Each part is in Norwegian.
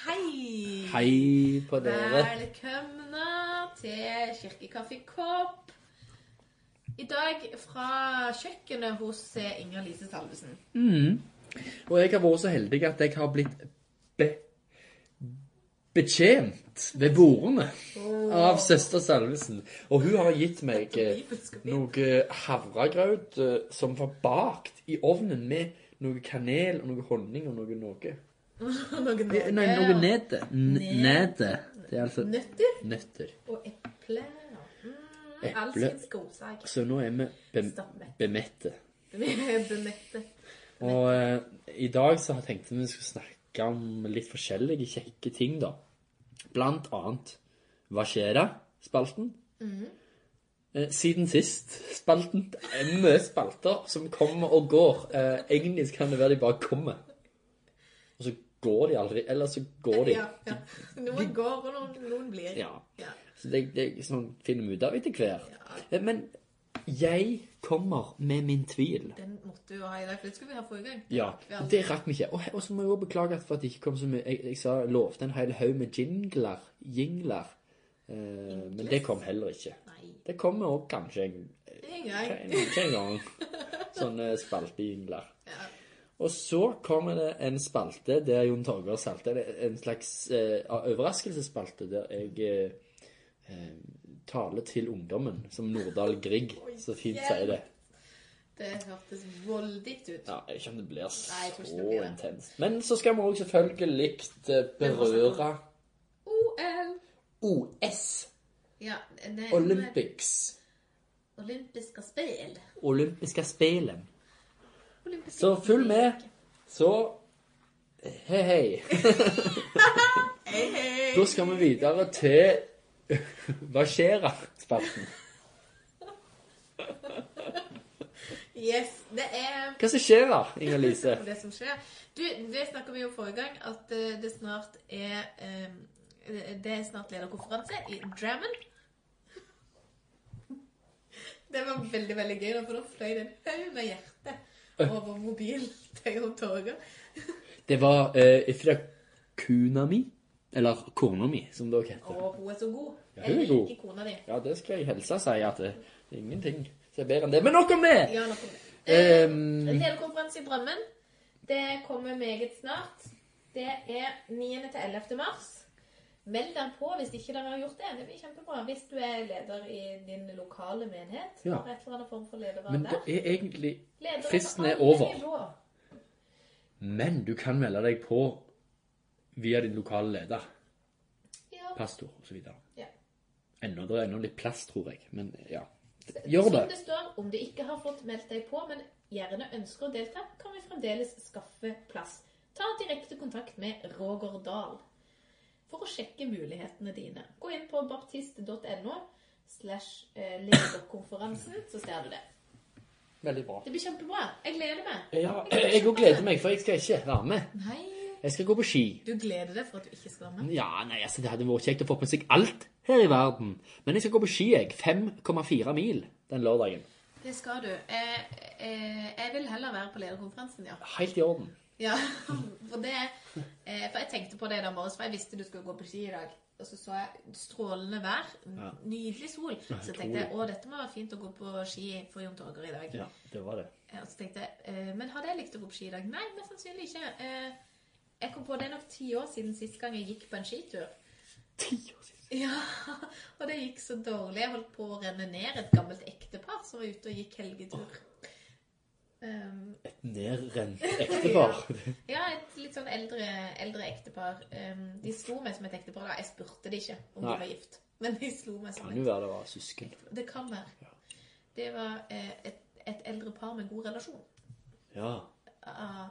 Hei! Hei på dere. Velkomne til Kirkekaffekopp. I dag fra kjøkkenet hos eh, Inger Lise Salvesen. Og jeg har vært så heldig at jeg har blitt be betjent ved bordene av søster Salvesen. Og hun har gitt meg eh, noe havregrøt eh, som var bakt i ovnen med noe kanel og noe honning og noe noe. Nei, noe nede. Nede. Det er altså Nøtter nøtter. og eple. Mm, Eple. Godsak. Så nå er vi be bemette. Bemette. Og eh, i dag så har jeg tenkt vi skulle snakke om litt forskjellige kjekke ting, da. Blant annet Hva skjer da? Spalten. Eh, siden sist spalten. Mye spalter som kommer og går. Eh, egentlig kan det være de bare kommer. Går de aldri. Eller så går de. Ja, ja. Noen går, og noen, blir. Ja. Ja. Så det, det sånn finner vi ut av etter hvert. Ja. Men jeg kommer med min tvil. Den måtte du ha i dag, for det skulle vi ha forrige gang. Ja, det rakk vi ikke. Og, så må jeg også beklage for at det ikke kom så mye Jeg, jeg sa, lovte en hel haug med jingler. Jingler. Eh, men det kom heller ikke. Nei, Det kommer òg kanskje en, en gang. en, en gang. Sånne spaltejingler. Ja. Og så kommer det en spalte der Jon Torgeir Salte er En slags eh, overraskelsesspalte der jeg eh, eh, taler til ungdommen, som Nordahl Grieg så fint sier det. Det hørtes voldig ut. Ja, jeg vet ikke om det blir så Nei, det blir intenst. Men så skal vi òg selvfølgelig eh, berøre OL. OS. Ja, det Olympics. Olympiske spel. Olympiske spelen. Så følg med. Så hei, hei. Hei, hei. Da skal vi videre til Hva skjer da, spalten? Yes, det er Hva som skjer da, Inger Lise? det som skjer. Du, det snakket vi jo forrige gang, at eh, det snart er eh, Det er snart lederkonferanse i Drammen. Det var veldig, veldig gøy, da, for da fløy det en haug med hjerte over mobil til toget. Det var eh, fra kuna mi, eller kona mi, som det også heter. Og hun er så god. Ja, hun er Jeg god. liker kona di. Ja, det skal jeg hilse og si, at det er ingenting som er bedre enn det. Men nok om det! Ja, nok om det. Eh, Ehm, Lederkonferanse i Drømmen, Det kommer meget snart. Det er 9. til 11. mars. Meld deg på hvis ikke dere har gjort det. Det blir kjempebra. Hvis du er leder i din lokale menighet. Ja. Har et eller annet form for lederverv men det er egentlig leder fristen er over. nivåer. Men du kan melde deg på via din lokale leder, Ja. pastor osv. ja. Ennå, det er ennå litt plass, tror jeg. Men ja, gjør Som det. det står, om du ikke har fått meldt deg på, men gjerne ønsker å delta, kan vi fremdeles skaffe plass. Ta direkte kontakt med Roger Dahl for å sjekke mulighetene dine. Gå inn på baptist.no slash eh, lederkonferansen, så ser du det. Veldig bra. Det blir kjempebra. Jeg gleder meg. Ja, jeg òg gleder meg, for jeg skal ikke være med. Nei, Jeg skal gå på ski. du gleder deg for at du ikke skal være med. Ja, nei, altså, det hadde vært kjekt å få med seg alt her i verden. Men jeg skal gå på ski, jeg. 5,4 mil den lørdagen. Det skal du. Jeg, eh, jeg vil heller være på lederkonferansen, ja. Helt i orden. Ja, for det eh, For jeg tenkte på det i dag morges, for jeg visste du skulle gå på ski i dag. Og så så jeg strålende vær, nydelig sol. Så tenkte jeg å, dette må være fint å gå på ski for Jon Torger i dag. Ja, det var det. Eh, Og så tenkte jeg, eh, men hadde jeg likt å gå på ski i dag? Nei, mest sannsynlig ikke. Eh, jeg kom på det er nok ti år siden sist gang jeg gikk på en skitur. Ti år siden. Ja, og det gikk så dårlig. Jeg holdt på å renne ned et gammelt ektepar som var ute og gikk helgetur. Um, Et nedrent ektepar. Ja, et litt sånn eldre, eldre ektepar. Um, de slo meg som et ektepar. da. Jeg spurte de ikke om Nei. de var gift. Men de slo meg som Kan et jo være det var søsken. Det kan være. Det var eh, et, et eldre par med god relasjon. Ja. Av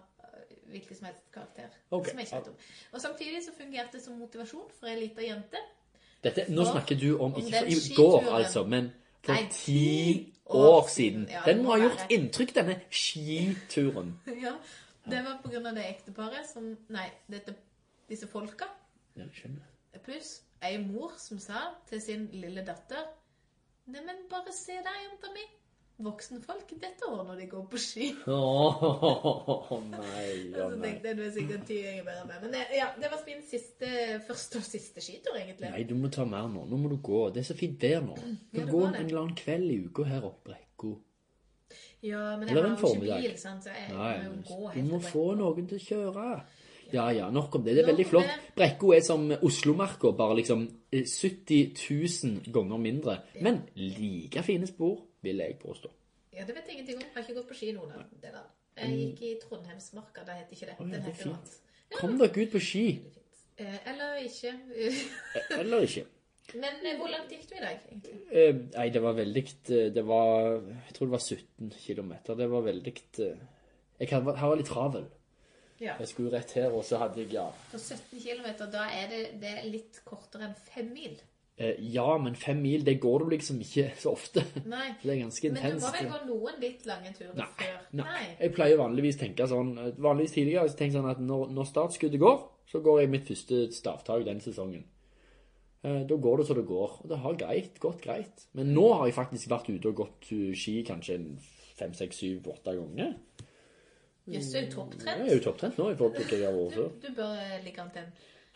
hvilken som helst karakter. Okay. Som jeg ikke vet om. Og samtidig så fungerte det som motivasjon for ei lita jente. Dette, nå For- snakker du om ikke i går, altså, men Nei, ti år siden. Ja, Den må ha gjort inntrykk, denne skituren. ja, Det var på grunn av det ekteparet som Nei, dette, disse folka. Ja, jeg skjønner. Pluss ei mor som sa til sin lille datter Neimen, bare se deg, jenta mi. Voksenfolk dette år når de går på ski. Åh, nei, å Så nei. tenkte jeg du er sikkert ti ganger bedre meg. Men det, ja, det var min siste, første og siste skitur, egentlig. Nei, du må ta mer nå. Nå må du gå. Det er så fint vær nå. Du Ja, det gå en eller annen kveld i uka her oppe Brekko. Ja, men jeg har jo ikke bil, sant, så jeg Nei, må jo gå helt du må få noen til å kjøre. Ja, ja, nok om det. Det er Nok veldig flott. det. Brekko er som Oslomarka, bare liksom eh, 70 000 ganger mindre. Men like fine spor, vil jeg påstå. Ja, det vet jeg ingenting om. Jeg har ikke gått på ski noen av delene. Jeg gikk i Trondheimsmarka, det heter ikke det. Den er heter noe annet. Kom dere ut på ski. Eh, Eller ikke. Eh, Eller ikke. Men eh, hvor langt gikk du i dag, egentlig? Nei, det var veldig Det var Jeg tror det var 17 km. Det var veldig Jeg hadde, var litt travel. Ja. Jeg skulle rett her, og så hadde jeg ja. For 17 km, da er det, det er litt kortere enn fem mil. Eh, ja, men fem mil, det går du liksom ikke så ofte. Nei. Det er ganske Men du må vel gå noen litt lange turer Nei, før? nei. nei. Jeg pleier vanligvis tenke sånn Vanligvis tidligere så tenker jeg sånn at når, når startskuddet går, så går jeg mitt første stavtak den sesongen. Eh, Da går det så det går. Og det har greit, gått greit. Men nå har jeg faktisk vært ute og gått eh, ski kanskje fem, seks, syv, åtte ganger. Jøss, er du Jeg er jo topptrent nå i forhold til hva jeg har vært før. du bør eh, ligge an til en,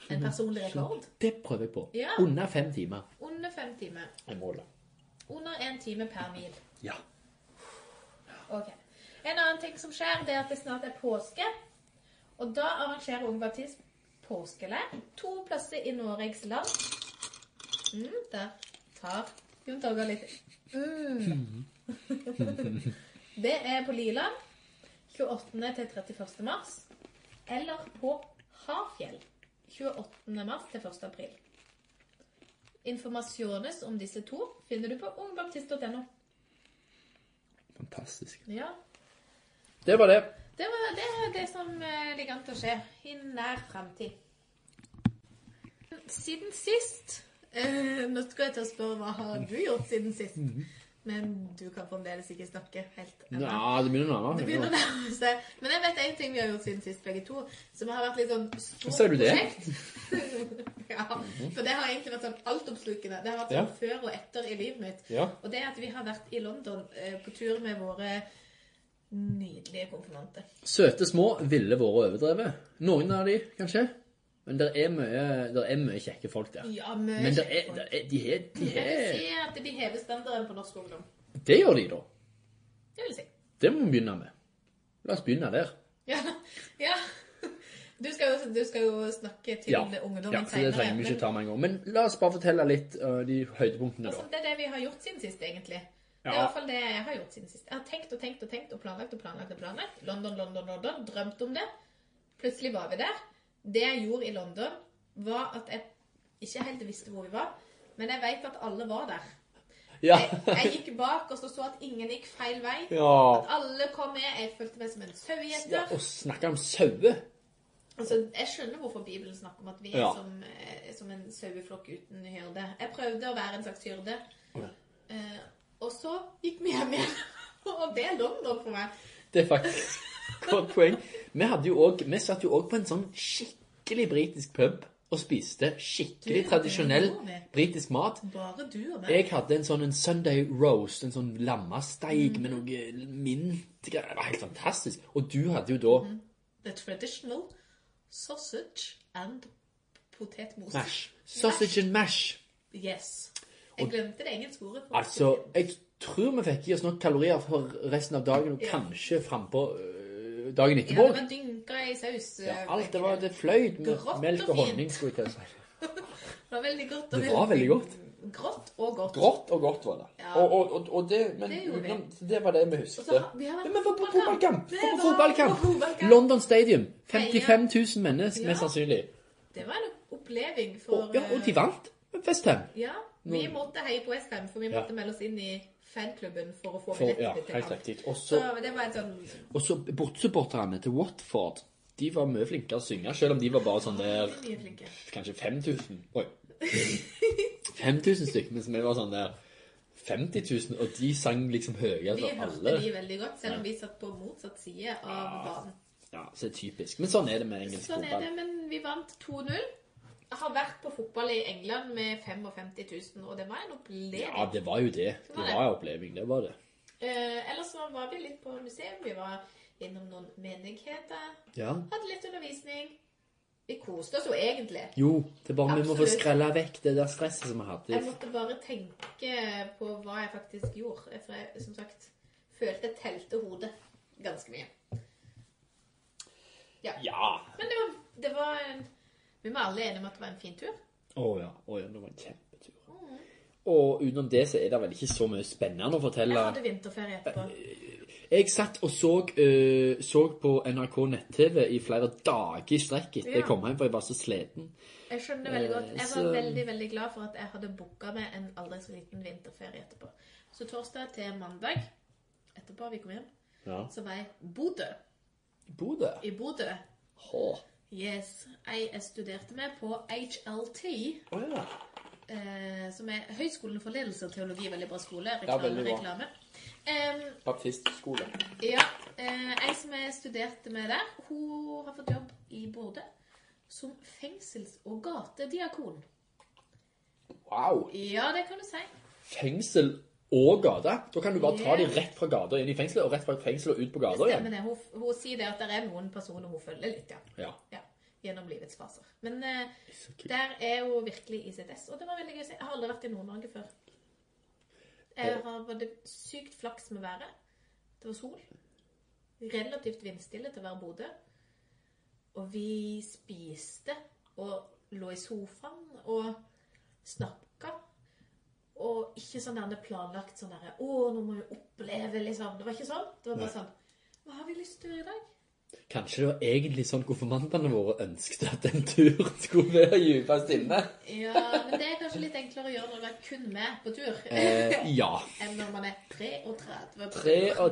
en personlig rekord. Det prøver jeg på. Ja. Under fem timer Under fem timer. Jeg måler. Under én time per mil. Ja. Ok. En annen ting som skjer, det er at det snart er påske. Og da arrangerer Ung Baptist påskeleir. To plasser i Norges land. Mm, der tar Jon Torgeir litt mm. Det er på Liland 28. til 31. mars. Eller på Hafjell 28. mars til 1. april. Informasjones om disse to finner du på ungbaptist.no. Fantastisk. Ja, Det var det. Det var det, er det som eh, ligger an til å skje i nær fremtid. Siden sist eh, Nå skal jeg til å spørre hva har du gjort siden sist? Men du kan fremdeles ikke snakke helt ennå. Ja, det begynner å nærme Det seg. begynner å nærme seg. Men jeg vet én ting vi har gjort siden sist, begge to, som har vært litt sånn stort Ser du det? ja, for det har egentlig vært sånn altoppslukende. Det har vært Ja. sånn før og etter i livet mitt. Ja. Og det at vi har vært i London eh, på tur med våre nydelige konfirmanter. Søte små ville vært overdrevet. Noen av de, kanskje. Men det er der er mye kjekke folk der. Ja, mye Men det kjekke er, folk. der er, de er, de Jeg vil er si at de hever standarden på norsk ungdom. Det gjør de, da. Det vil si. Det må vi begynne med. La oss begynne der. Ja. ja. Du, skal jo, du skal jo snakke til Ja, ungdommen ja så det trenger vi ikke ta med en gang. Men la oss bare fortelle litt uh, de høydepunktene, Altså, da. det er det vi har gjort siden sist, egentlig. Det er i hvert fall det jeg har gjort siden sist. Jeg har tenkt og tenkt og tenkt og planlagt og planlagt. og planlagt. London, London, London. Drømt om det. Plutselig var vi der. Det jeg gjorde i London, var at jeg ikke helt visste hvor vi var, men jeg vet at alle var der. Ja. Jeg, jeg gikk bak og så, så at ingen gikk feil vei. Ja. At alle kom med. Jeg følte meg som en ja sauegjeter. og snakke om sauer. Altså, jeg skjønner hvorfor Bibelen snakker om at vi er Ja. som, eh, som en saueflokk uten hyrde. Jeg prøvde å være en slags hyrde. Uh, og så gikk vi hjem igjen. og det er London for meg. Det er faktisk godt poeng. Vi, hadde jo også, vi satt jo òg på en sånn skikkelig britisk pub og spiste skikkelig Du, tradisjonell britisk mat. Bare du og meg. Jeg hadde en sånn en Sunday roast, en sånn lammesteik med noe mint Det var helt fantastisk. Og du hadde jo da The traditional sausage and potetmos. mash. Sausage and mash. Yes. Jeg glemte det engelske ordet. Altså, jeg tror vi fikk i oss nok kalorier for resten av dagen, og Ja. kanskje frampå øh, dagen ja, det var dynka i saus. Ja, eh, alt det var det fløyt med og melk og fint. honning, skulle jeg til å si. Det var veldig godt. og Det var veldig godt. Grått og godt. Grått og godt var det. Ja. Og, og, og, og det, men Det utenom, det var det vi Og husket. så vi har vært Men vi var på fotballkamp. på fotballkamp! London Stadium. 55 000 mennesker, Ja. mest sannsynlig. Det var en oppleving for Og, ja, og de vant. Westham. Ja, vi måtte heie på Westham, for vi Ja. måtte melde oss inn i fanklubben for å få For, ja, til helt riktig. Og Så det var en sånn Og så bortsupporterne til Watford. De var mye flinkere å synge, selv om de var bare sånn der. Kanskje 5000. Oi. 5000 stykker, mens vi var sånn der 50 000, og de sang liksom høyere Vi for hørte alle. de veldig godt, selv om vi satt på motsatt side av banen. Ja, så det er typisk. Men sånn er det med engelsk Sånn er det, men vi vant 2-0. Jeg har vært på fotball i England med 55 000, og det var en oppleving. Ja, det var jo det. Det var en oppleving, det var det. Eh, ellers så var vi litt på museum. Vi var innom noen menigheter. Ja. Hadde litt undervisning. Vi koste oss jo egentlig. Jo, det er bare vi må få skrella vekk det der stresset som vi Jeg måtte bare tenke på hva jeg faktisk gjorde. For jeg, som sagt, følte jeg telte hodet ganske mye. Ja. Men det var, det var en Vi var alle enige om at det var en fin tur. Å ja. Å ja, det var en kjempetur. Og utenom det så er det vel ikke så mye spennende å fortelle. Jeg hadde vinterferie etterpå. Jeg satt og så, uh, så på NRK nett-TV i flere dager i strekk etter jeg kom hjem, for jeg var så sliten. Jeg skjønner veldig godt. Jeg var så- veldig veldig glad for at jeg hadde booka meg en aldri så liten vinterferie etterpå. Så torsdag til mandag etterpå vi kom hjem, Ja. så var jeg Bodø. Bodø. I Bodø. Hå. Yes. Jeg, studerte med på HLT. Å ja. eh, som er Høgskolen for ledelse og teologi. Veldig bra skole. Ja, Reklame, veldig bra. reklame. Em, Baptistskole. ja, eh, jeg som jeg studerte med der, hun har fått jobb i Bodø som fengsels- og gatediakon. Wow. Ja, det kan du si. Fengsel og gate. Da kan du bare ta Ja. dem rett fra gata inn i fengselet, og rett fra fengselet og ut på gata stemmer igjen. det. Hun, hun sier det at det er noen personer hun følger litt, ja. Ja. Gjennom livets faser. Men eh, der er hun virkelig ICTS, og det var veldig gøy å se. Jeg har aldri vært i Nord-Norge før. Jeg har hadde sykt flaks med været. Det var sol. Relativt vindstille til å være Bodø. Og vi spiste og lå i sofaen og snakka. Og ikke sånn der planlagt sånn derre Å, nå må vi oppleve, liksom. Det var ikke sånn. Det var bare sånn Hva har vi lyst til å gjøre i dag? Kanskje det var egentlig sånn konfirmantene våre ønsket at den turen skulle være dypest inne? Ja, men det er kanskje litt enklere å gjøre når du er kun med på tur. Eh, ja. Enn når man er 33 på tur.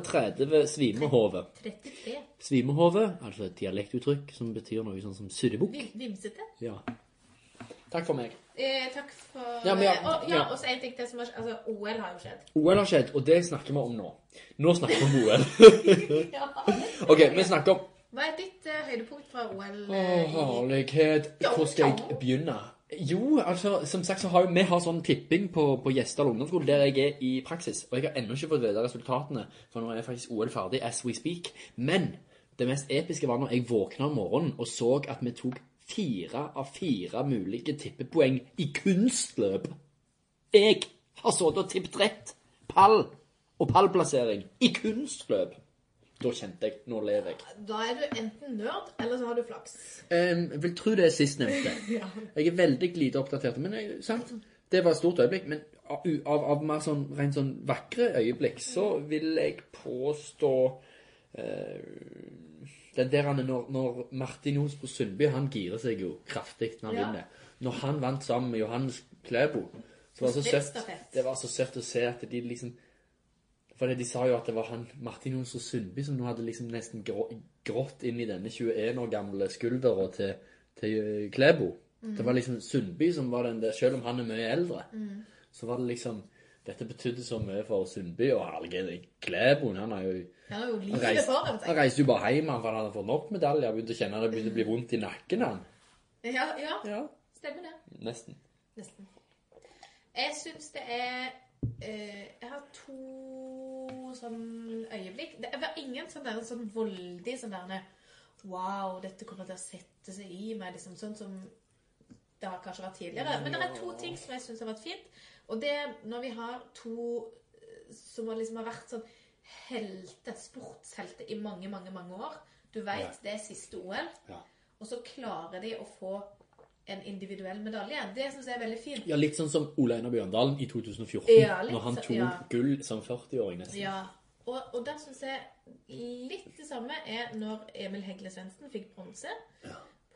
33 svimehove. 33. Svimehove, altså et dialektuttrykk som betyr noe sånn som surrebukk. Vimsete. Ja. Takk for meg. Eh, takk for Ja, men ja, og, ja, ja. og så en ting til som har skjedd. Altså, OL har jo skjedd. OL har skjedd, og det snakker vi om nå. Nå snakker vi om OL. Ja. Ok, vi snakker om Hva er ditt eh, høydepunkt fra OL? Å, eh, i- herlighet. Hvor skal jeg begynne? Jo, altså, som sagt så har jo vi har sånn tipping på, på Gjesdal ungdomsskole der jeg er i praksis. Og jeg har ennå ikke fått vite resultatene, for nå er faktisk OL ferdig as we speak. Men det mest episke var når jeg våkna om morgenen og så at vi tok fire av fire mulige tippepoeng i kunstløp. Jeg har sittet og tippet rett. Pall og pallplassering i kunstløp. Da kjente jeg nå lever jeg. Da er du enten nerd, eller så har du flaks. Um, jeg vil tro det er sistnevnte. Jeg er veldig lite oppdatert. Men jeg, sant? det var et stort øyeblikk. Men av, av, av mer sånn rent sånn vakre øyeblikk så vil jeg påstå uh, Den der han når, når Martin på Sundby Han girer seg jo kraftig når han Ja. vinner. Når han vant sammen med Johannes Klæbo så var det så søtt Det var så søtt å se at de liksom For de sa jo at det var han Martin Jonsson Sundby som nå hadde liksom nesten grått inn i denne 21 år gamle skuldra til, til Klebo. Mm. Det var liksom Sundby som var den der, selv om han er mye eldre. Så var det liksom Dette betydde så mye for Sundby, og herregud, Klæboen han har jo Han har jo han reiste, foran han reiste jo bare hjem for han hadde fått nok medaljer og begynte å kjenne det begynte å bli vondt i nakken. han. Ja, ja, Ja. stemmer det. Nesten. Nesten. Jeg syns det er eh, Jeg har to sånn øyeblikk. Det var ingen sånn der sånn voldig sånn der Wow, dette kommer til å sette seg i meg, liksom sånn som det har kanskje vært tidligere. Men det er to ting som jeg syns har vært fint. Og det når vi har to eh, som har liksom har vært sånn helter, sportshelter i mange, mange, mange år. Du veit Ja. det er siste OL, Ja. og så klarer de å få en individuell medalje. Det syns jeg er veldig fint. ja, litt sånn som Ole Einar Bjørndalen i 2014, Ja, litt når han tok ja. gull som 40-åring nesten. Ja, og, og der syns jeg litt det samme er når Emil Hegle Svendsen fikk bronse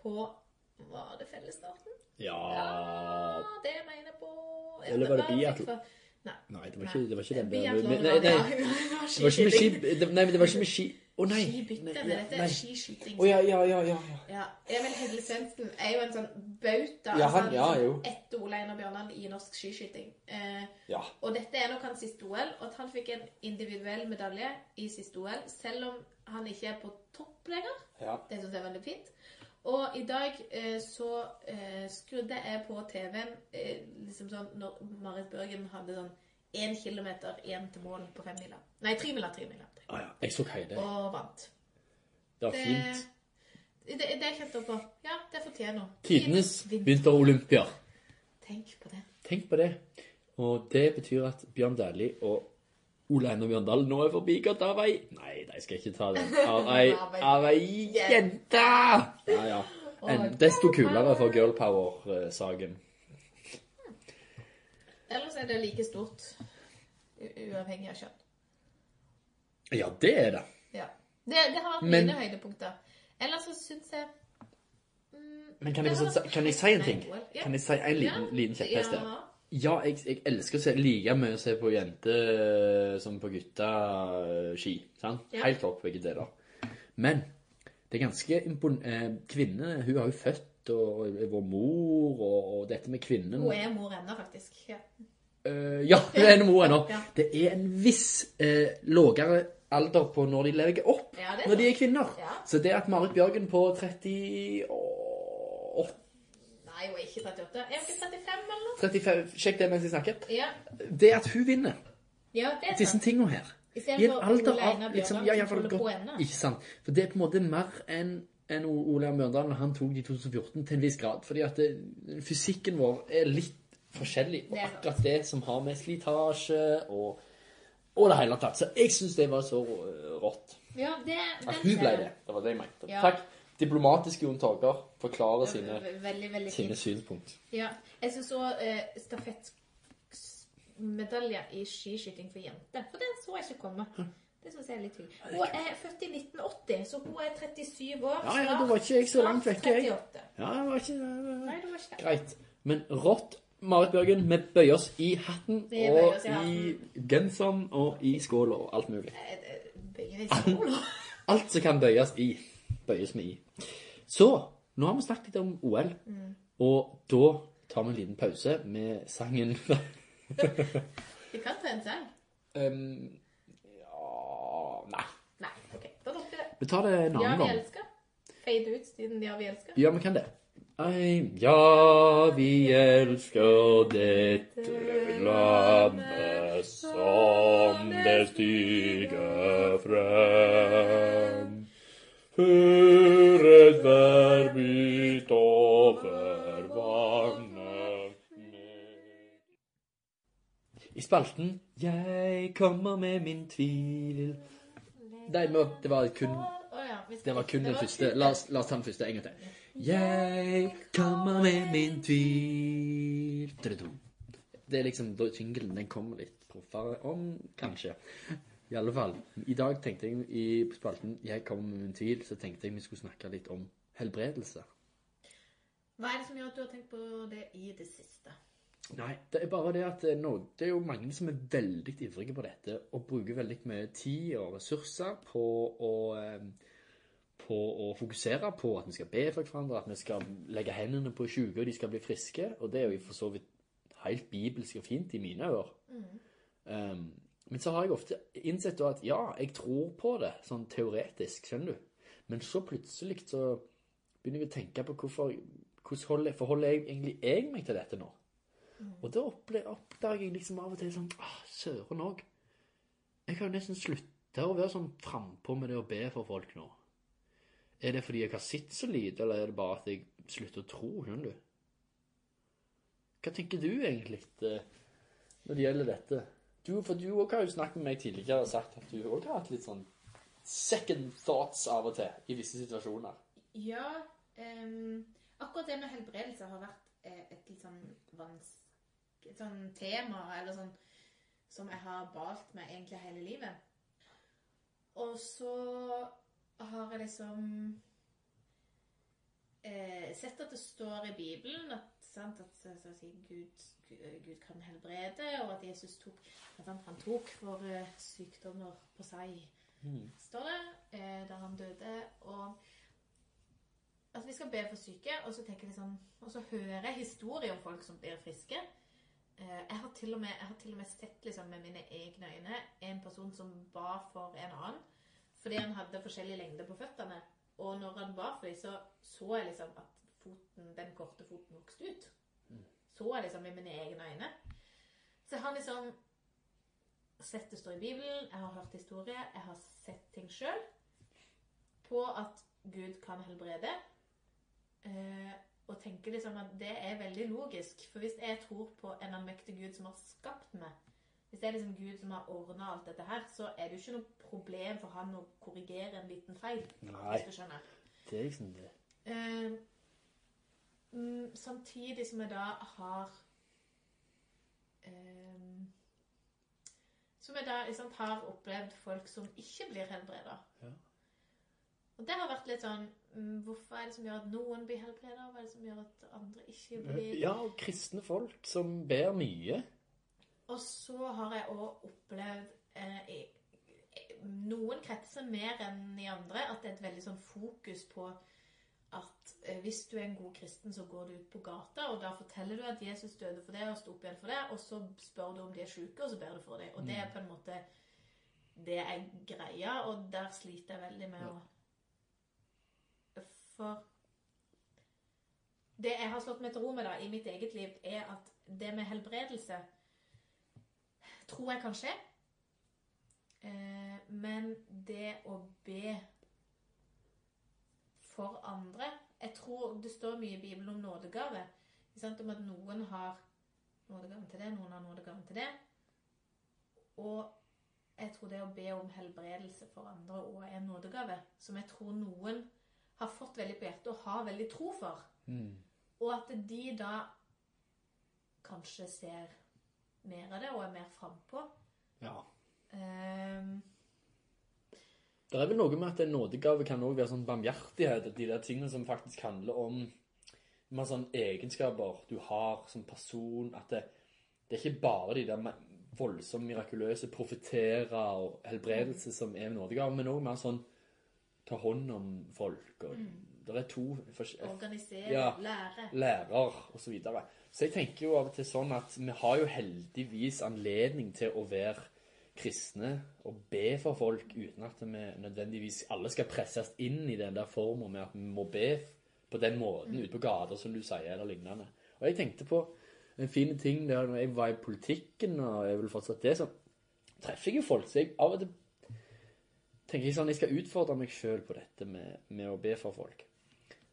på Var det fellesstarten? Ja det mener jeg på ja, Eller var det fikk Nei. Nei, det var ikke, det var ikke den var Nei, det, ja. nei, Det var det var ikke med ski... skiskyting. det- Nei. Å! Skibytte, men dette er skiskyting. Å ja, ja, ja, ja. ja. Ja, Emil Hegle Svendsen er jo en sånn bauta Ja, altså, han- ja, jo. etter Ole Einar Bjørnland i norsk skiskyting. Eh, ja. Og dette er nok hans siste OL, og at han fikk en individuell medalje i siste OL, selv om han ikke er på topp lenger. ja. Det syns jeg er veldig fint. Og i dag eh, så eh, skrudde jeg på TV-en eh, liksom sånn når Marit Børgen hadde sånn én kilometer igjen til mål på fem miler. Nei, tremila, tremila. Ah, ja. Jeg så Heide. Og vant. Det var Det, fint. det, det kjente jeg på. Ja, det fortjener hun. Tidenes Vinter. vinterolympier. Tenk på det. Tenk på det. Og det betyr at Bjørn Dæhlie og Ole Einar Bjørndal nå er forbigått av ei Nei, de skal ikke ta den. Av ei, av ei jente! Ja, ja. En, desto kulere for girl power-saken. Ellers er det like stort, uavhengig av kjønn. Ja, det er det. Ja. Det, det har vært Men- mine høydepunkter. Ellers så syns jeg mm, Men kan jeg, det har så, vært kan jeg si en ting? Nei, ja. Kan jeg si en liten, liten kjepphest der? Ja. Ja, jeg, jeg elsker å se like mye å se på jenter som på gutta-ski. sant? Ja. Helt opp begge deler. Men det er ganske impon... Eh, kvinne, hun har jo født og vår mor, og, og dette med kvinnen Hun er mor ennå, faktisk. Ja. Uh, Ja, hun er en mor ennå. Ja. Det er en viss uh, lavere alder på når de legger opp, Ja, når de er kvinner. Så det at Marit Bjørgen på 38 Nei, hun er ikke 38. Er hun ikke 35 eller noe? 35, Sjekk det mens jeg snakker. Ja, Det at hun vinner ja det er disse tingene her I en for alder av liksom, ja, holder på godt. Ikke sant? For det er på en måte mer enn enn Ole Einar han tok i 2014 til en viss grad. Fordi at det, fysikken vår er litt forskjellig. Og akkurat det som har med slitasje og, og det hele tatt. Så jeg syns det var så rått. Ja, det, At hun ble det. Det var det jeg mente. Ja. Takk. Diplomatiske Jon Torger forklarer sine, Veldig, veldig sine synspunkt. Ja. Jeg syns òg eh, stafettmedalje i skiskyting for jenter. For den så jeg ikke komme. Det syns jeg er litt hyggelig. Hun er født i 1980, så hun er 37 år. Ja, ja, da var ikke jeg så langt vekke, jeg. Ja, det var ikke Nei, det var ikke. Greit. Men rått, Marit Bjørgen, vi bøyer oss i hatten og i i genseren og i skåla og alt mulig. Bøyer i skåla? Alt som kan bøyes i, bøyes vi i. Så, nå har vi snakket litt om OL, Mm. og da tar vi en liten pause med sangen Vi kan ta en sang. um, Nei. Nei, OK. Da dropper vi det. Vi tar det en Ja, annen vi gang. elsker. Fade ut siden ja, vi elsker. Ja, vi kan det. Ei, ja, vi elsker dette landet som det stiger frem. Hør et værbyt over vannet I spalten 'Jeg kommer med min tvil' Nei, det var kun det var kun den første. La oss, la oss ta den første en gang til. Jeg kommer med min tvil Det er liksom jinglen den kommer litt proffere om, kanskje. I alle fall. I dag tenkte jeg i spalten 'Jeg kommer med min tvil', så tenkte jeg vi skulle snakke litt om helbredelse. Hva er det som gjør at du har tenkt på det i det siste? Nei, det er bare det at eh, nå, det er jo mange som er veldig ivrige på dette, og bruker veldig mye tid og ressurser på å, eh, på å fokusere på at vi skal be for hverandre, at vi skal legge hendene på syke, og de skal bli friske, og det er jo for så vidt helt bibelsk og fint i mine ører. Um, men så har jeg ofte innsett at ja, jeg tror på det, sånn teoretisk, skjønner du. Men så plutselig så begynner jeg å tenke på hvorfor, hvordan holder, forholder jeg egentlig jeg meg til dette nå? Og da oppdager jeg liksom av og til sånn ah, Søren òg. Jeg kan jo nesten slutte å være sånn frampå med det å be for folk nå. Er det fordi jeg har sett så lite, eller er det bare at jeg slutter å tro? Skjønner du? Hva tenker du egentlig eh, når det gjelder dette? Du, for du også har jo snakket med meg tidligere og sagt at du òg har hatt litt sånn second thoughts av og til i visse situasjoner. Ja, Um, akkurat det med helbredelse har vært eh, et litt sånn vanskelig sånn tema, eller sånn som jeg har balt med egentlig hele livet. Og så har jeg liksom eh, sett at det står i Bibelen at, sant, at så, så, si, Gud, Gud kan helbrede, og at Jesus tok, at han, han tok våre eh, sykdommer på seg, står det, eh, da han døde. og at vi skal be for syke, og så tenker jeg liksom, og så hører jeg historier om folk som blir friske. Eh, Jeg har til og med, til og med sett liksom med mine egne øyne en person som ba for en annen, fordi han hadde forskjellig lengde på føttene. Og når han ba for dem, så så jeg liksom at foten, den korte foten vokste ut. Så jeg liksom med mine egne øyne. Så jeg har liksom sett det står i Bibelen, jeg har hørt historie, jeg har sett ting sjøl på at Gud kan helbrede. Eh, og tenker liksom at det er veldig logisk. For hvis jeg tror på en allmektig Gud som har skapt meg, hvis det er liksom Gud som har ordna alt dette her, så er det jo ikke noe problem for han å korrigere en liten feil. Nei. Hvis du skjønner. Det er liksom det. Eh, mm, samtidig som jeg da har eh, Som jeg da sant, har opplevd folk som ikke blir helbreda. Ja. Og det har vært litt sånn mm, Hvorfor er det som gjør at noen blir helbreda? Hva er det som gjør at andre ikke blir Ja, og kristne folk som ber mye. Og så har jeg òg opplevd eh, i, noen kretser mer enn i andre at det er et veldig sånn fokus på at eh, hvis du er en god kristen, så går du ut på gata, og da forteller du at Jesus døde for det og sto opp igjen for det, og så spør du om de er syke, og så ber du for dem. Og det er på en måte det er greia, og der sliter jeg veldig med å For det jeg har slått meg til ro med da, i mitt eget liv, er at det med helbredelse tror jeg kan skje. Eh, men det å be for andre Jeg tror det står mye i Bibelen om nådegave. Om at noen har nådegaven til det, noen har nådegaven til det. Og jeg tror det å be om helbredelse for andre òg er en nådegave. Som jeg tror noen har fått veldig på hjertet og har veldig tro for. Og at de da kanskje ser mer av det og er mer frampå. Ja. Um, Det er vel noe med at en nådegave kan også være sånn barmhjertighet, de der tingene som faktisk handler om med sånne egenskaper du har som person, at det, det er ikke bare de der voldsomme, voldsomt mirakuløse profeterer og helbredelse som er nådegave, men også mer sånn ta hånd om folk, og det er to organisere, Ja. lære. lærer og så videre. Så jeg tenker jo av og til sånn at vi har jo heldigvis anledning til å være kristne og be for folk uten at vi nødvendigvis alle skal presses inn i den der formen med at vi må be på den måten ute på gader som du sier, eller lignende. Og jeg tenkte på en fin ting der når jeg var i politikken, og jeg vil fortsatt det, så treffer jeg jo folk, så jeg av og til tenker jeg sånn, jeg skal utfordre meg selv på dette med, med å be for folk.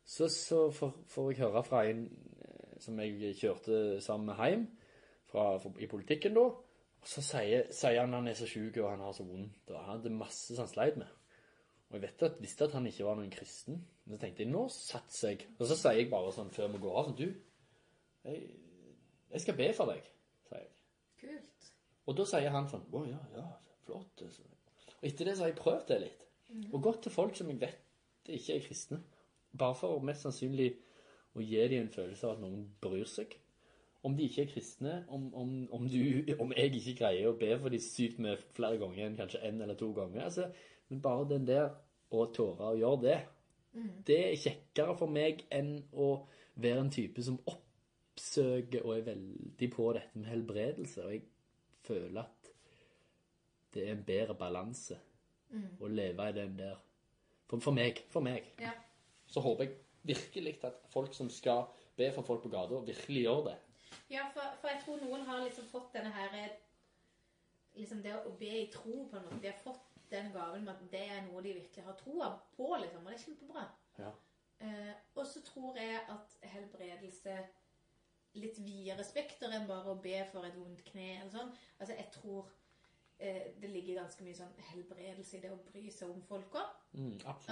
Så, så får, får jeg høre fra en eh, som jeg kjørte sammen med hjem fra, fra, i politikken da, og så sier, sier han han er så syk og han har så vondt, og han hadde masse som han sleit med. Og jeg vet at, visste at han ikke var noen kristen, men så tenkte jeg, nå satser jeg. Og så sier jeg bare sånn før vi går av, sånn, du, jeg, jeg skal be for deg, sier jeg. Kult. Og da sier han sånn, å ja, ja, flott. altså.» Og etter det så har jeg prøvd det litt. Og gått til folk som jeg vet ikke er kristne. Bare for mest sannsynlig å gi dem en følelse av at noen bryr seg. Om de ikke er kristne, om, om, om, du, om jeg ikke greier å be for de sykt med flere ganger enn kanskje en eller to ganger. Altså, men bare den der å tåre å gjøre det, det er kjekkere for meg enn å være en type som oppsøker og er veldig på dette med helbredelse. Og jeg føler at det er en bedre balanse å leve i den der. For, for meg. For meg. Ja. Så håper jeg virkelig at folk som skal be for folk på gata, virkelig gjør det. Ja, for, for jeg tror noen har liksom fått denne her liksom Det å be i tro på noe. De har fått den gaven med at det er noe de virkelig har troa på, liksom. Og det er kjempebra. Ja. Eh, og så tror jeg at helbredelse litt videre spekter enn bare å be for et vondt kne eller sånn. Altså, jeg tror det ligger ganske mye sånn helbredelse i det å bry seg om folk òg. Mm,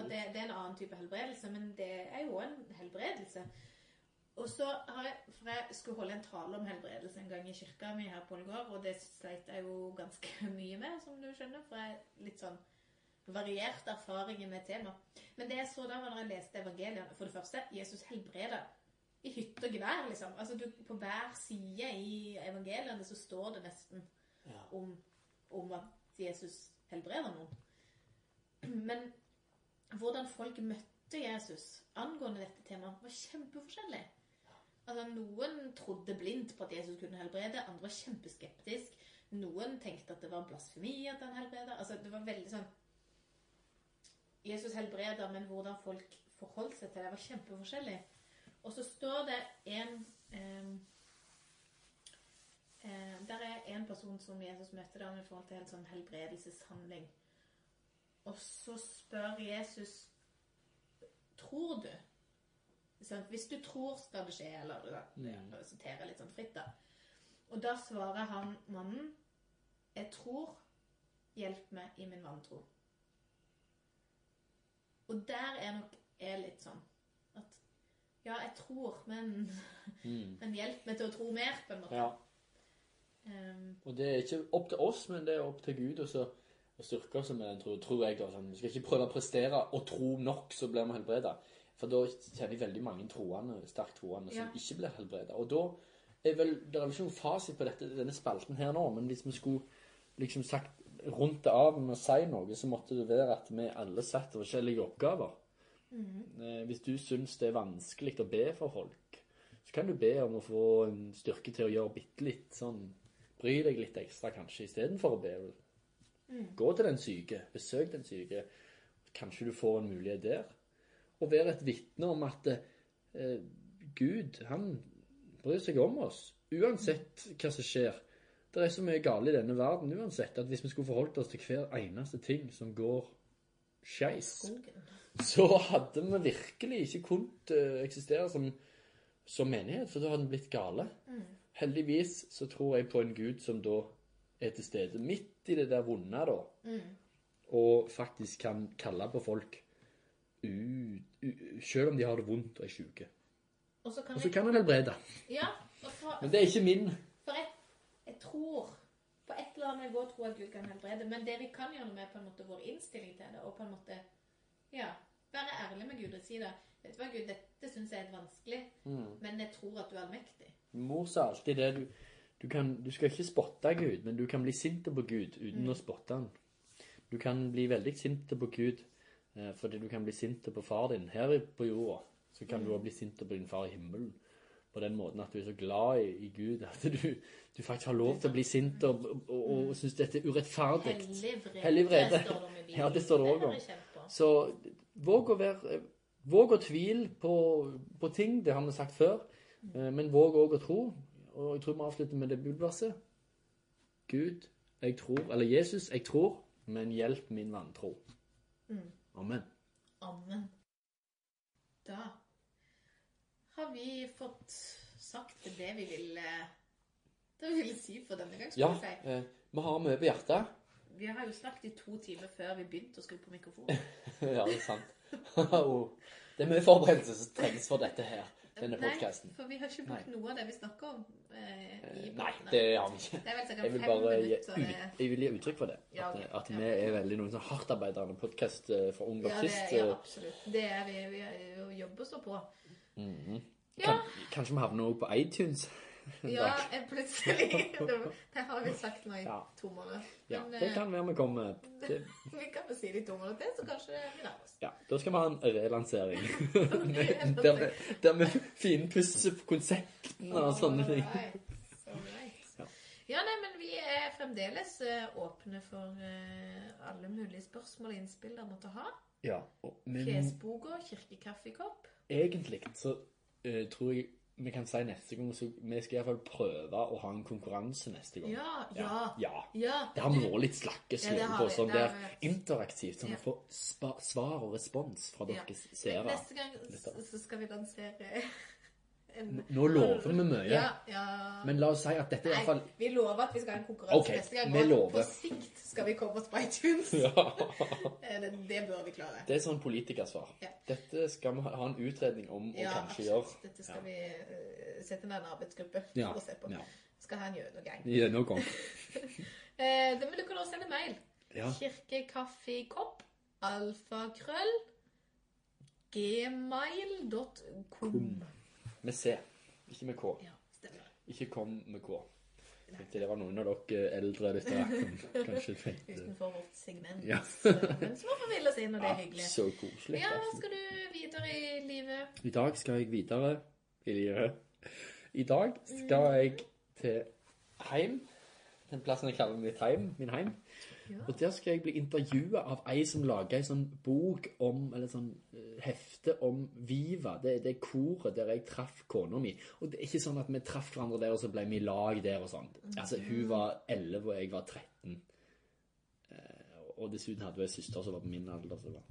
det, det er en annen type helbredelse, men det er jo en helbredelse. Og så har jeg, for jeg skulle holde en tale om helbredelse en gang i kirka mi her på Ålgård, og det sleit jeg jo ganske mye med, som du skjønner, for jeg er litt sånn variert erfaring med tema. Men det jeg så da, var når jeg leste evangeliene, for det første, Jesus helbreder i hytte og gevær, liksom. Altså, du, på hver side i evangeliene så står det nesten Ja. om, om at Jesus helbreder noen. Men hvordan folk møtte Jesus angående dette temaet, var kjempeforskjellig. Altså, Noen trodde blindt på at Jesus kunne helbrede, andre var kjempeskeptisk. Noen tenkte at det var blasfemi at han helbreda. Altså, det var veldig sånn Jesus helbreder, men hvordan folk forholdt seg til det, var kjempeforskjellig. Og så står det en eh, eh, der er en person som Jesus møtte da i forhold til en sånn helbredelseshandling. Og så spør Jesus Tror du? Sånn, hvis du tror, skal det skje. Eller du siterer litt sånn fritt, da. Og da svarer han mannen Jeg tror. Hjelp meg i min vantro. Og der er nok jeg litt sånn at Ja, jeg tror, men, men hjelp meg til å tro mer, på en måte. Mm. Ja. Um, Og det er ikke opp til oss, men det er opp til Gud også, å styrke oss med den, tror, tror jeg. da. Sånn, vi skal ikke prøve å prestere og tro nok, så blir vi helbreda. For da kjenner jeg veldig mange troende, sterkt troende som Ja. ikke blir helbreda. Og da er vel Det er vel ikke noen fasit på dette, denne spalten her nå, men hvis vi skulle liksom sagt rundt det av med å si noe, så måtte det være at vi alle setter forskjellige oppgaver. Eh, Hvis du syns det er vanskelig å be for folk, så kan du be om å få en styrke til å gjøre bitte litt sånn Bry deg litt ekstra, kanskje, istedenfor å be. Gå til den syke, besøk den syke. Kanskje du får en mulighet der. Og være et vitne om at eh, Gud, han bryr seg om oss. Uansett hva som skjer. Det er så mye galt i denne verden uansett at hvis vi skulle forholdt oss til hver eneste ting som går skeis, så hadde vi virkelig ikke kunnet eh, eksistere som, som menighet, for da hadde vi blitt gale. Heldigvis så tror jeg på en Gud som da er til stede midt i det der vonde, da. Og faktisk kan kalle på folk selv om de har det vondt og er syke. Og så kan jeg kan han helbrede. Ja, for, Men det er ikke min. for jeg, jeg tror På et eller annet nivå tror jeg Gud kan helbrede, men det vi kan gjøre med, på en måte vår innstilling til det, og på en måte Ja, være ærlig med Gud og si det. Vet du hva, Gud, dette syns jeg er vanskelig, men jeg tror at du er allmektig. Mor sa alltid det. Du, du, kan, du skal ikke spotte Gud, men du kan bli sint på Gud uten å spotte han. Du kan bli veldig sint på Gud eh, fordi du kan bli sint på far din her på jorda. Så kan du også bli sint på din far i himmelen. På den måten at du er så glad i, i Gud at du, du faktisk har lov til å bli sint og, og, og, og synes dette er urettferdig. Hellig vrede. Ja, det står det også om. Så våg å være Våg å tvile på, på ting, det har vi sagt før. Eh, Men våg òg å tro. Og jeg tror vi avslutter med det bibelverset. Gud, jeg tror Eller Jesus, jeg tror, men hjelp min vantro. Amen. Amen. Da har vi fått sagt det vi ville det vi ville si for denne gang. Ja, si. eh, vi har mye på hjertet. Vi har jo snakket i to timer før vi begynte å skru på mikrofonen. ja, det er sant. Det er mye forberedelse som trengs for dette her, denne Nei, for vi har ikke brukt noe av det vi snakker om. Eh, i Nei, det har vi ikke. Det er vel sikkert Jeg vil fem bare minutter. ut, jeg vil gi uttrykk for det. Ja, At, at vi er veldig noen sånn hardtarbeidende podkast for ung Ja, det, ja, eh, absolutt. Det er vi. Vi er jobber så på. Ja, Kan, kanskje vi havner også på iTunes ja plutselig Det har vi sagt nå i Ja. to måneder. Ja, det eh, kan være vi kommer til. vi kan jo si det i to måneder til, så kanskje vi nærmer oss. Ja, da skal vi ha en relansering. der, vi, der vi finpusser på konseptene og sånne ting. Ja. Nei, men vi er fremdeles eh, åpne for eh, alle mulige spørsmål og innspill dere måtte ha. Ja, og, men Klesboka, kirkekaffekopp. egentlig så uh, tror jeg vi kan si neste gang så vi skal iallfall prøve å ha en konkurranse neste gang. Ja, ja, ja. ja. Det har vi vært litt slakke Ja, på. Sånn det er interaktivt. Sånn Ja. å få svar og respons fra dere seere. Neste gang så skal vi lansere Nå lover vi mye. Ja, ja. Men la oss si at dette er Nei, iallfall vi lover at vi skal ha en konkurranse okay, neste gang. vi og lover. På sikt skal vi komme oss på iTunes. ja. Eh, Det, det bør vi klare. Det er sånn politikersvar. Dette skal vi ha en utredning om og Ja, kanskje gjøre. Dette skal vi uh, sette en arbeidsgruppe for å se på. Skal ha en gjennomgang. Gjennomgang. Eh, men du kan også sende mail. Ja. Kirkekaffekopp, alfakrøll, gmail.com. Med C, ikke med K. Ja, stemmer. Ikke kom med K. Jeg tenkte det var noen av dere eldre lyttere som kanskje tenkte Utenfor vårt segment. Ja. Men som får ville oss inn, og det er hyggelig. så koselig. Ja, skal du videre i livet? I dag skal jeg videre i livet. I dag skal jeg til heim. Den plassen jeg kaller mitt heim. Min heim. Og der skal jeg bli intervjua av ei som lager ei sånn bok om Eller sånn eh, hefte om Viva. Det, det er koret der jeg traff kona mi. Og det er ikke sånn at vi traff hverandre der, og så ble vi i lag der og sånn. Altså, hun var 11, og jeg var 13. Eh, Og dessuten hadde hun ei søster som var på min alder.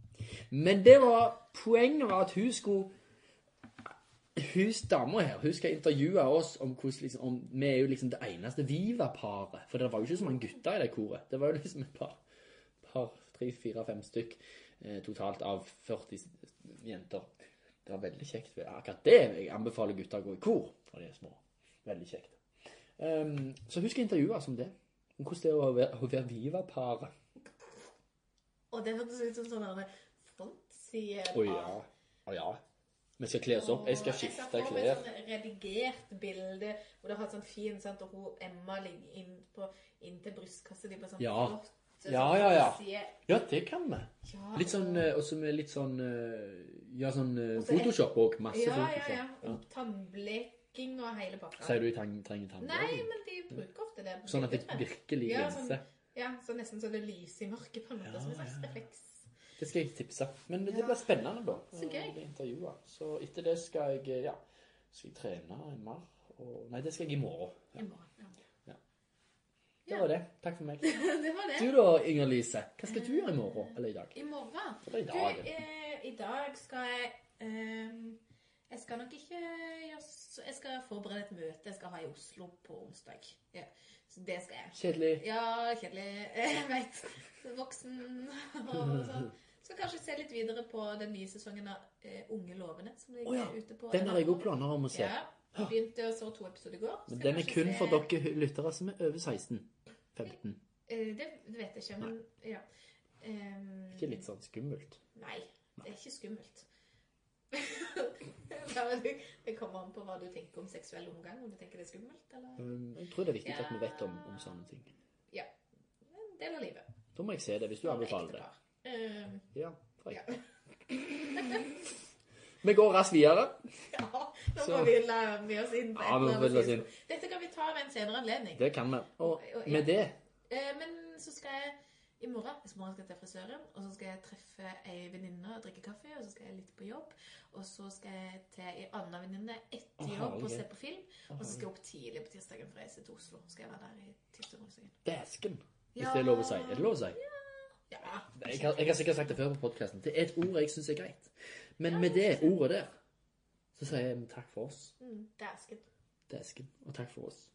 Men det var poenget var at hun skulle hun dama her hun skal intervjue oss om hvordan liksom, om, Vi er jo liksom det eneste Viva-paret. For det var jo ikke så mange gutter i det koret. Det var jo liksom et par, par tre, fire, fem stykk eh, totalt av 40 jenter. Det var veldig kjekt. Akkurat det jeg anbefaler gutter å gå i kor når de er små. Veldig kjekt. Um, så hun skal intervjue oss om det. Om hvordan det er å være, å være Viva-paret. Og det hørtes ut som sånn der frontside Å ja. Å ja. Vi skal kle oss opp. Jeg skal skifte Jeg ser for meg klær. sånn redigert bilde hvor det har sånn fin sant, og hun Emma ligger inn på, inntil brystkassa di på sånn Ja. flott Ja, ja, ja. Ja, det kan vi. Ja, Litt sånn, og også med litt sånn eh, Ja, sånn photoshop Og masse Photoshop òg. Masse ja, ja, Photoshop. ja. Ja. Tannbleking og hele pakka. Sier du de trenger tannbleking? Nei, men de bruker ofte det. Sånn at det virkelig Ja, glinser. sånn- Ja, så nesten så det lyser i mørket på en måte, Ja, som en slags ja, ja. refleks. Det skal jeg tipse. Men det Ja. blir spennende, da. Så gøy. bli intervjuet. Så etter det skal jeg eh, Ja, skal jeg trene mer. Og Nei, det skal jeg i morgen. I morgen. Ja. Det var det. Takk for meg. det var det. Du da, Inger Lise? Hva skal du gjøre i morgen? Eller i dag? I morgen? Eller i Du, dag? eh, I dag skal jeg ehm, Jeg skal nok ikke Jeg skal forberede et møte jeg skal ha i Oslo på onsdag. Ja, så det skal jeg. Kjedelig. Ja, kjedelig. Jeg vet. Voksen og sånn. Skal kanskje se litt videre på den nye sesongen av eh, Unge lovende som ligger oh, ja. ute på Den har jeg òg planer om å se. Ja. Begynte å så to episoder i går. Men den er kun kun for dere lyttere som er over 16. 15. Eh, Det, vet jeg ikke, men ja. Um, Ikke litt sånn skummelt. Nei, det er ikke skummelt. Det- kommer an på hva du tenker om seksuell omgang, om du tenker det er skummelt, eller Um, Jeg tror det er viktig at vi vet om, om sånne ting. Ja. En del av livet. Da må jeg se det, hvis du anbefaler det. Ehm, Ja, ja. Vi går raskt videre. ja, nå må vi la med oss inn på Ja, et vi eller annet. Dette kan vi ta ved en senere anledning. Det kan vi. Og med det Uh, men så skal jeg i morgen, hvis morgen skal jeg til frisøren, og så skal jeg treffe ei venninne og drikke kaffe, og så skal jeg litt på jobb, og så skal jeg til ei annen venninne etter jobb og se på film, og så skal jeg opp tidlig på tirsdagen for å reise til Oslo. Skal jeg være der i tirsdag. Dæsken. Hvis Ja. det er lov å si. Er det lov å si? Ja. Jeg har, jeg har sikkert sagt det før på podkasten. Det er et ord jeg syns er greit. Men med det ordet der, så sier jeg takk for oss. Mm, Dæsken. Dæsken. Og takk for oss.